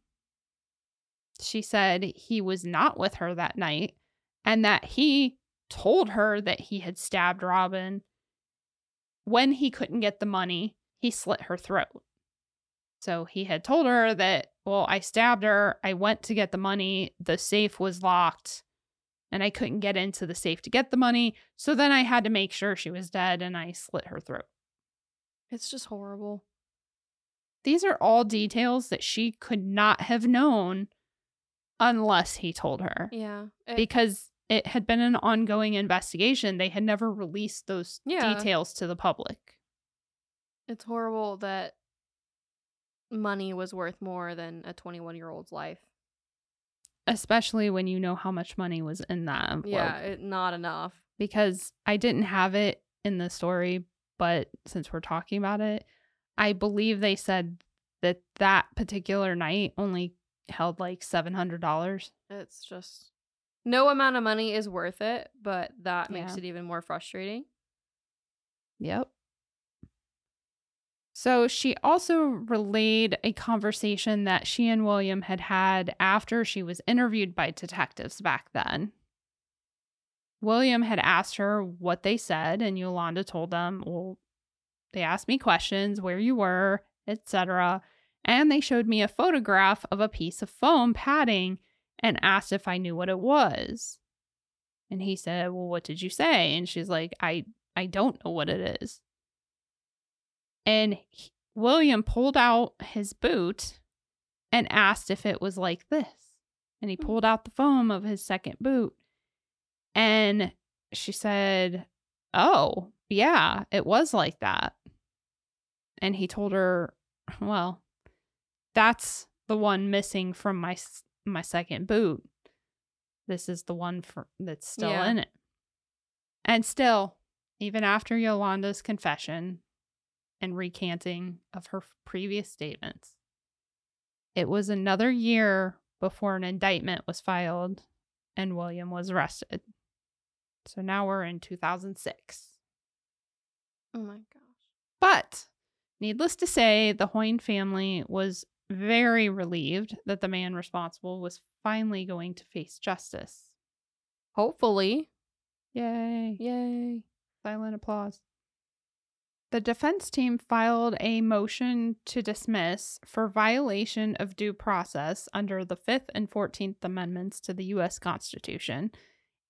She said he was not with her that night and that he told her that he had stabbed Robin. When he couldn't get the money, he slit her throat. So he had told her that, well, I stabbed her. I went to get the money. The safe was locked and I couldn't get into the safe to get the money. So then I had to make sure she was dead and I slit her throat. It's just horrible. These are all details that she could not have known unless he told her Yeah. It- because it had been an ongoing investigation. They had never released those Yeah. details to the public. it's horrible that money was worth more than a 21 year old's life. Especially when you know how much money was in that envelope. Yeah, it, not enough. because I didn't have it in the story, but since we're talking about it, I believe they said that that particular night only held like $700. It's just no amount of money is worth it, but that makes Yeah. it even more frustrating. Yep. So she also relayed a conversation that she and William had had after she was interviewed by detectives back then. William had asked her what they said, and Yolanda told them, Well, they asked me questions, where you were, etc. And they showed me a photograph of a piece of foam padding and asked if I knew what it was. And he said, Well, what did you say? And she's like, I I don't know what it is. And he- William pulled out his boot and asked if it was like this. And he Hmm. pulled out the foam of his second boot. And she said, Oh, yeah, it was like that. And he told her, Well, that's the one missing from my my second boot. This is the one for that's still Yeah. in it. And still, even after Yolanda's confession and recanting of her previous statements, it was another year before an indictment was filed and William was arrested. So now we're in 2006. Oh my gosh. But needless to say, the Hoyne family was very relieved that the man responsible was finally going to face justice. Hopefully. Yay. Yay. Silent applause. The defense team filed a motion to dismiss for violation of due process under the 5th and 14th Amendments to the U.S. Constitution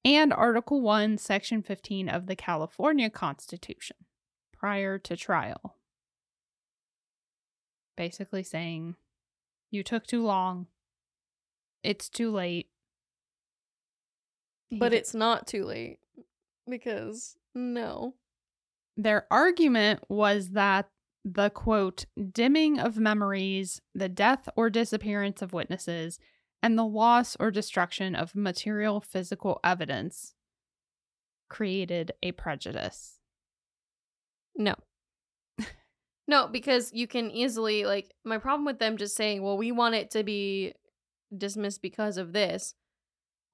and Article 1, Section 15 of the California Constitution prior to trial. Basically saying, you took too long. It's too late. But it's not too late because no. Their argument was that the quote, dimming of memories, the death or disappearance of witnesses, and the loss or destruction of material physical evidence created a prejudice. No. No, because you can easily like my problem with them just saying, "Well, we want it to be dismissed because of this."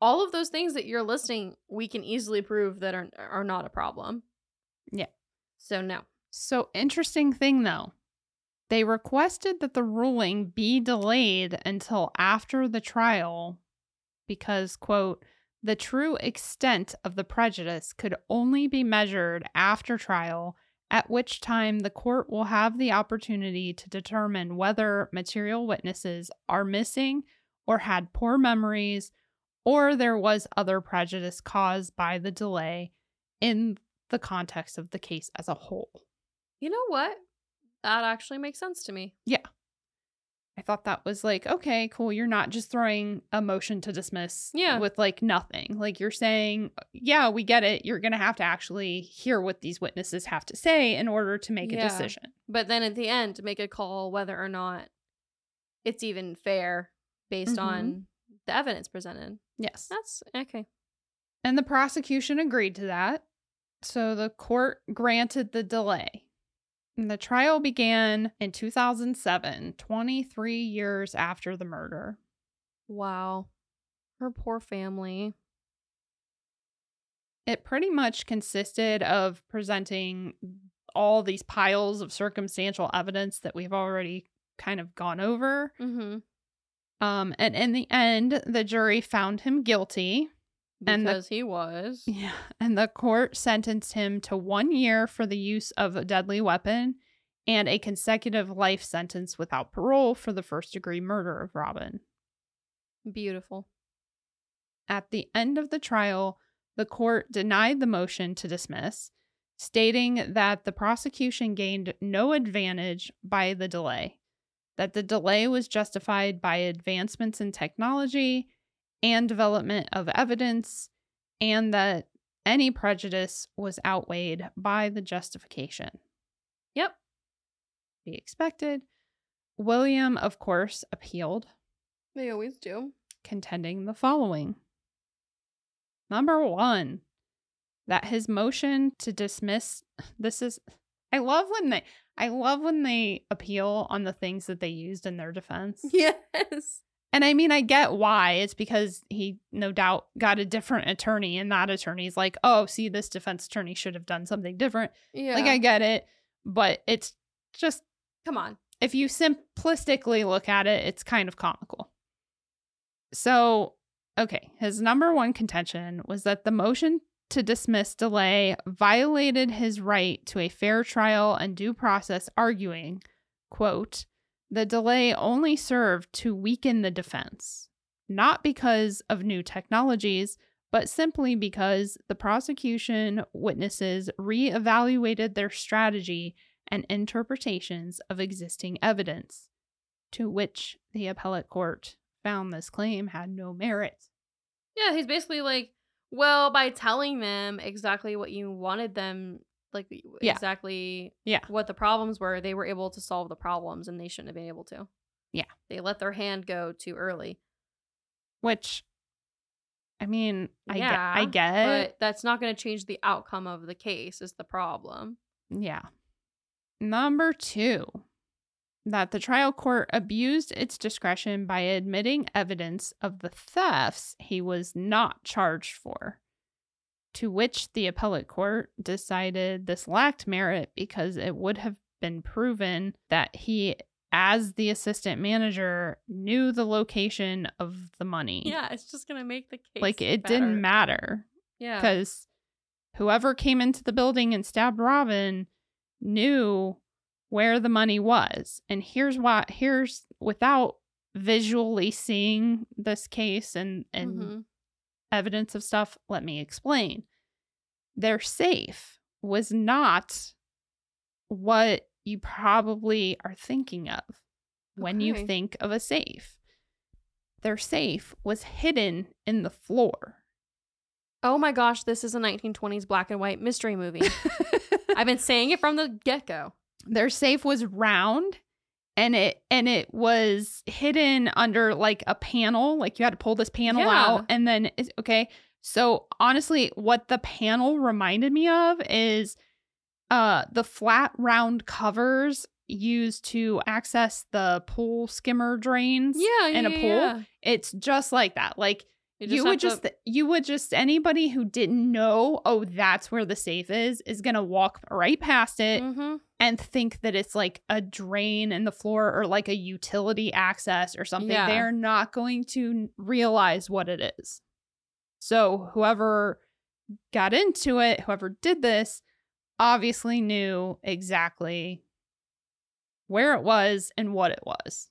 All of those things that you're listing, we can easily prove that are are not a problem. Yeah. So no. So, interesting thing though, they requested that the ruling be delayed until after the trial because, quote, the true extent of the prejudice could only be measured after trial, at which time the court will have the opportunity to determine whether material witnesses are missing or had poor memories or there was other prejudice caused by the delay in the context of the case as a whole. You know what? That actually makes sense to me. I thought that was like, okay, cool. You're not just throwing a motion to dismiss Yeah. with like nothing. Like you're saying, yeah, we get it. You're going to have to actually hear what these witnesses have to say in order to make a decision. But then at the end, make a call whether or not it's even fair based Mhm. on the evidence presented. Yes. That's okay. And the prosecution agreed to that. So the court granted the delay. The trial began in 2007, 23 years after the murder. Wow. Her poor family. it pretty much consisted of presenting all these piles of circumstantial evidence that we've already kind of gone over. Mm-hmm. Um, and in the end, the jury found him guilty. And the- Because he was. Yeah. And the court sentenced him to one year for the use of a deadly weapon and a consecutive life sentence without parole for the first degree murder of Robin. Beautiful. At the end of the trial, the court denied the motion to dismiss, stating that the prosecution gained no advantage by the delay, that the delay was justified by advancements in technology and development of evidence, and that any prejudice was outweighed by the justification. Yep. Be expected. William, of course, appealed They always do. contending the following. Number one, that his motion to dismiss this is I love when they I love when they appeal on the things that they used in their defense. [laughs] Yes. And I mean I get why. It's because he no doubt got a different attorney and that attorney's like, "Oh, see this defense attorney should have done something different." Yeah. Like I get it, but it's just Come on. if you simplistically look at it, it's kind of comical. So, okay, his number one contention was that the motion to dismiss delay violated his right to a fair trial and due process, arguing, quote, the delay only served to weaken the defense, not because of new technologies, but simply because the prosecution witnesses reevaluated their strategy and interpretations of existing evidence, to which the appellate court found this claim had no merit. Yeah, he's basically like, well, by telling them exactly what you wanted them, like Yeah. exactly Yeah. what the problems were, they were able to solve the problems and they shouldn't have been able to. Yeah. They let their hand go too early. Which I mean, I get, Yeah, I get. But that's not going to change the outcome of the case, is the problem. Yeah. Number two, that the trial court abused its discretion by admitting evidence of the thefts he was not charged for. To which the appellate court decided this lacked merit because it would have been proven that he, as the assistant manager, knew the location of the money. Yeah, it's just going to make the case. Like it better. didn't matter Yeah. because whoever came into the building and stabbed Robin knew where the money was. And here's why here's without visually seeing this case and and Mhm. Evidence of stuff, let me explain. Their safe was not what you probably are thinking of when you think of a safe. Their safe was hidden in the floor. Oh my gosh, this is a 1920s black and white mystery movie. I've been saying it from the get go. [laughs] their safe was round and it and it was hidden under like a panel like you had to pull this panel Yeah. out and then okay so honestly what the panel reminded me of is uh the flat round covers used to access the pool skimmer drains Yeah, in a pool yeah. it's just like that like you, have would to- just you would just anybody who didn't know oh that's where the safe is is gonna walk right past it Mhm. and think that it's like a drain in the floor or like a utility access or something. Yeah. They're not going to realize what it is. So, whoever got into it, whoever did this, obviously knew exactly where it was and what it was.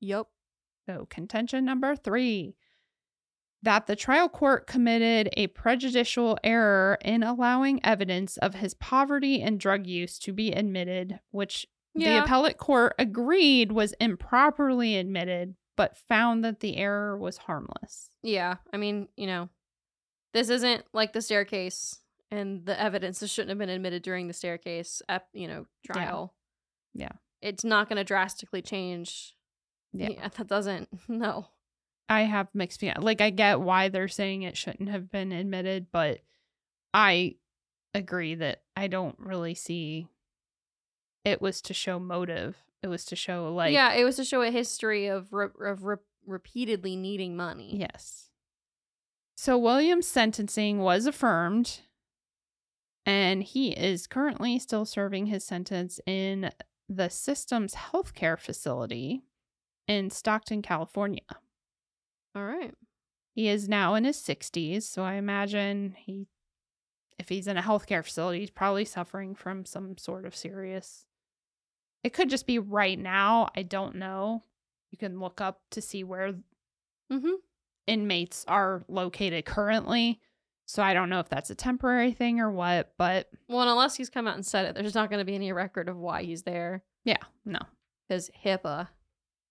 Yep. So, contention number three that the trial court committed a prejudicial error in allowing evidence of his poverty and drug use to be admitted, which the appellate court agreed was improperly admitted, but found that the error was harmless. Yeah. I mean, you know, this isn't like the staircase and the evidence that shouldn't have been admitted during the staircase, ep- you know, trial. Yeah. It's not going to drastically change. Yeah. That doesn't, [laughs] no. I have mixed feelings. Like, I get why they're saying it shouldn't have been admitted, but I agree that I don't really see it was to show motive. It was to show, like, yeah, it was to show a history of, re- of re- repeatedly needing money. Yes. So William's sentencing was affirmed, and he is currently still serving his sentence in the Systems Healthcare Facility in Stockton, California. All right. He is now in his 60s, so I imagine he if he's in a healthcare facility, he's probably suffering from some sort of serious It could just be right now, I don't know. You can look up to see where Mm-hmm. inmates are located currently. So I don't know if that's a temporary thing or what, but Well, and unless he's come out and said it, there's not going to be any record of why he's there yeah, no. because HIPAA.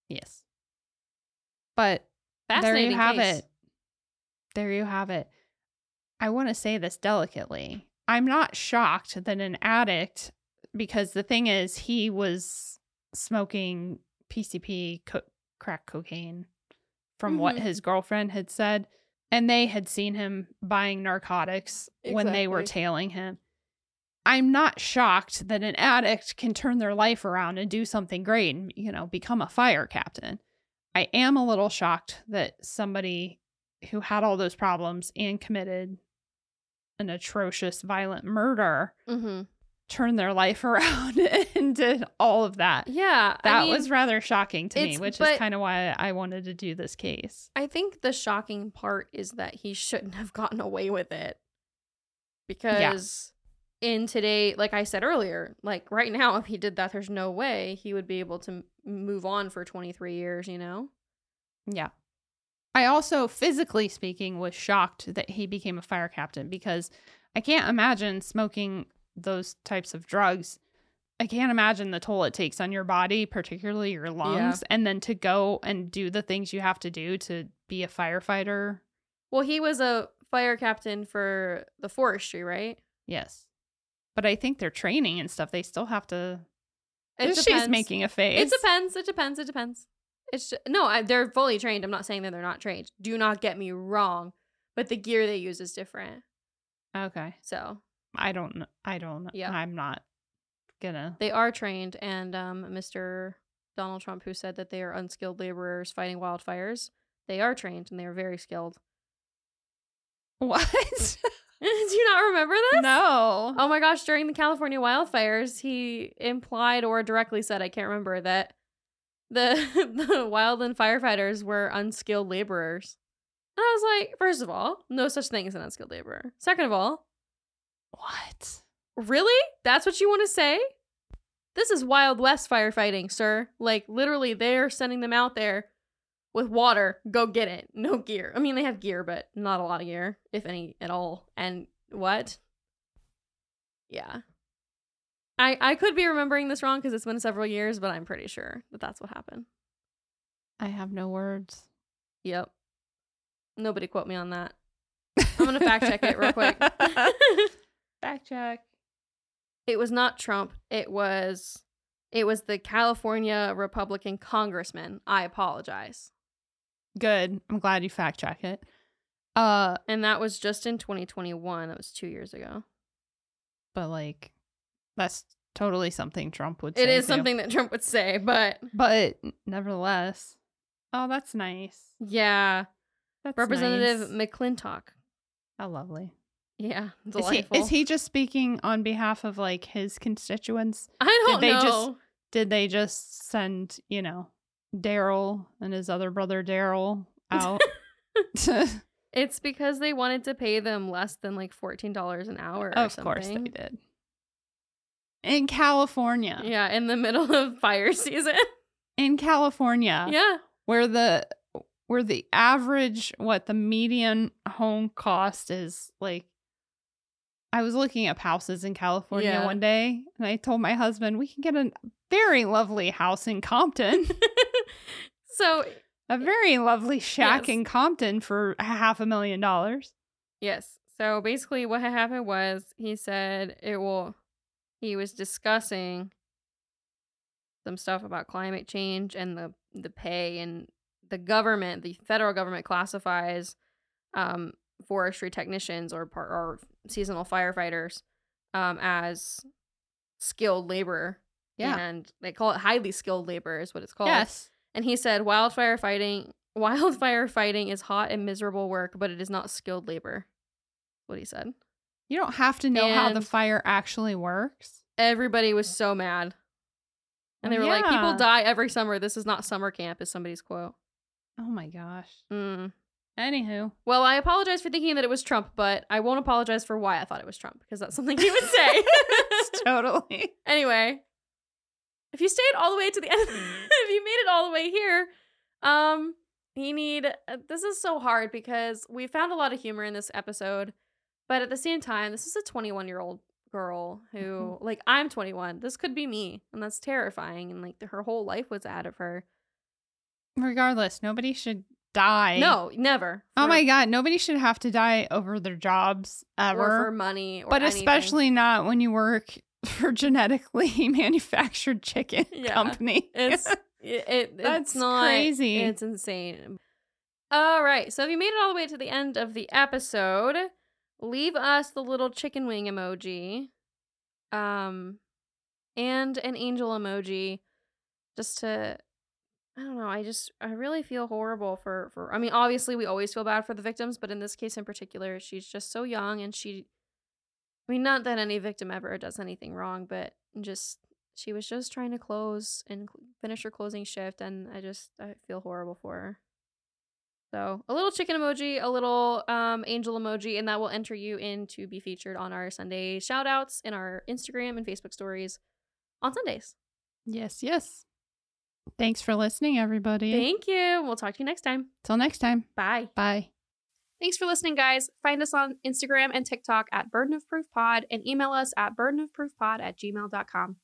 Yes. But there you have case. it. There you have it. I want to say this delicately. I'm not shocked that an addict, because the thing is, he was smoking PCP, co- crack cocaine, from what Mhm. his girlfriend had said. And they had seen him buying narcotics when they were tailing him. I'm not shocked that an addict can turn their life around and do something great and, you know, become a fire captain. I am a little shocked that somebody who had all those problems and committed an atrocious violent murder Mm-hmm. turned their life [laughs] around and did all of that. Yeah. That I mean, was rather shocking to me, which is kind of why I wanted to do this case. I think the shocking part is that he shouldn't have gotten away with it. Because in today, like I said earlier, like right now, [laughs] if he did that, there's no way he would be able to move on for 23 years, you know? Yeah. I also, physically speaking, was shocked that he became a fire captain because I can't imagine smoking those types of drugs. I can't imagine the toll it takes on your body, particularly your lungs, and then to go and do the things you have to do to be a firefighter. Well, he was a fire captain for the forestry, right? Yes. But I think their training and stuff, they still have to. It She's depends. making a face. It depends. It depends. It depends. It's ju- no, I, they're fully trained. I'm not saying that they're not trained. Do not get me wrong. but the gear they use is different. Okay. So I don't know. I don't know. Yeah. I'm not gonna. they are trained, and um, Mr. Donald Trump, who said that they are unskilled laborers fighting wildfires, they are trained and they are very skilled. What? [laughs] [laughs] Do you not remember this? no. Oh my gosh, during the California wildfires, he implied or directly said, I can't remember, that the [laughs] the wildland firefighters were unskilled laborers. And I was like, first of all, no such thing as an unskilled laborer. Second of all, What? really? That's what you want to say? This is Wild West firefighting, sir. Like literally they're sending them out there with water, go get it. No gear. I mean, they have gear, but not a lot of gear, if any at all. And what? Yeah. I I could be remembering this wrong because it's been several years, but I'm pretty sure that that's what happened. I have no words. Yep. Nobody quote me on that. I'm gonna fact check it real quick. [laughs] Fact check. it was not Trump. It was it was the California Republican congressman. I apologize. Good. I'm glad you fact check it. Uh, And that was just in 2021. That was 2 years ago. but like, that's totally something Trump would say. It is too. something that Trump would say, but But nevertheless, oh, that's nice. yeah, That's Representative nice. McClintock. How lovely. Yeah, Is he, delightful. is he just speaking on behalf of like his constituents? I don't did they know. just- Did they just send, you know, Daryl and his other brother Daryl [laughs] out? to, [laughs] It's because they wanted to pay them less than like $14 an hour or of course they did. In California. Yeah, in the middle of [laughs] fire season. In California. yeah. Where the where the average what the median home cost is like I was looking up houses in California Yeah. one day and I told my husband we can get a very lovely house in Compton. [laughs] so a very lovely shack Yes. in Compton for half a million dollars. Yes. So basically, what had happened was he said it will. He was discussing some stuff about climate change and the the pay and the government, the federal government classifies um, forestry technicians or par- or seasonal firefighters um, as skilled labor. Yeah. and they call it highly skilled labor is what it's called. Yes. And he said wildfire fighting [laughs] wildfire fighting is hot and miserable work, but it is not skilled labor. What he said. You don't have to know how the fire actually works. Everybody was so mad. And they were like, people die every summer. This is not summer camp, is somebody's quote. Oh my gosh. Mm. Anywho. Well, I apologize for thinking that it was Trump, but I won't apologize for why I thought it was Trump because that's something he would say. [laughs] totally. [laughs] anyway, if you stayed all the way to the end, if you made it all the way here, um, you need. Uh, this is so hard because we found a lot of humor in this episode, but at the same time, this is a 21 year old girl who, [laughs] like, I'm 21. This could be me, and that's terrifying. And like, her whole life was out of her. Regardless, nobody should die. No, never. Oh my god, nobody should have to die over their jobs ever. Or for money, or but anything. especially not when you work [laughs] for genetically [laughs] manufactured chicken Yeah. company. It's it, it That's it's not crazy. It's insane. All right, so if you made it all the way to the end of the episode, leave us the little chicken wing emoji, um, and an angel emoji, just to. I don't know. I just I really feel horrible for for. I mean, obviously we always feel bad for the victims, but in this case in particular, she's just so young and she. I mean, not that any victim ever does anything wrong, but just she was just trying to close and finish her closing shift and i just i feel horrible for her so a little chicken emoji a little um angel emoji and that will enter you in to be featured on our sunday shout outs in our instagram and facebook stories on sundays Yes, yes. Thanks for listening, everybody. thank you we'll talk to you next time Till next time. bye Bye. Thanks for listening, guys. Find us on Instagram and TikTok at Burden of Proof Pod and email us at burdenofproofpod at gmail.com.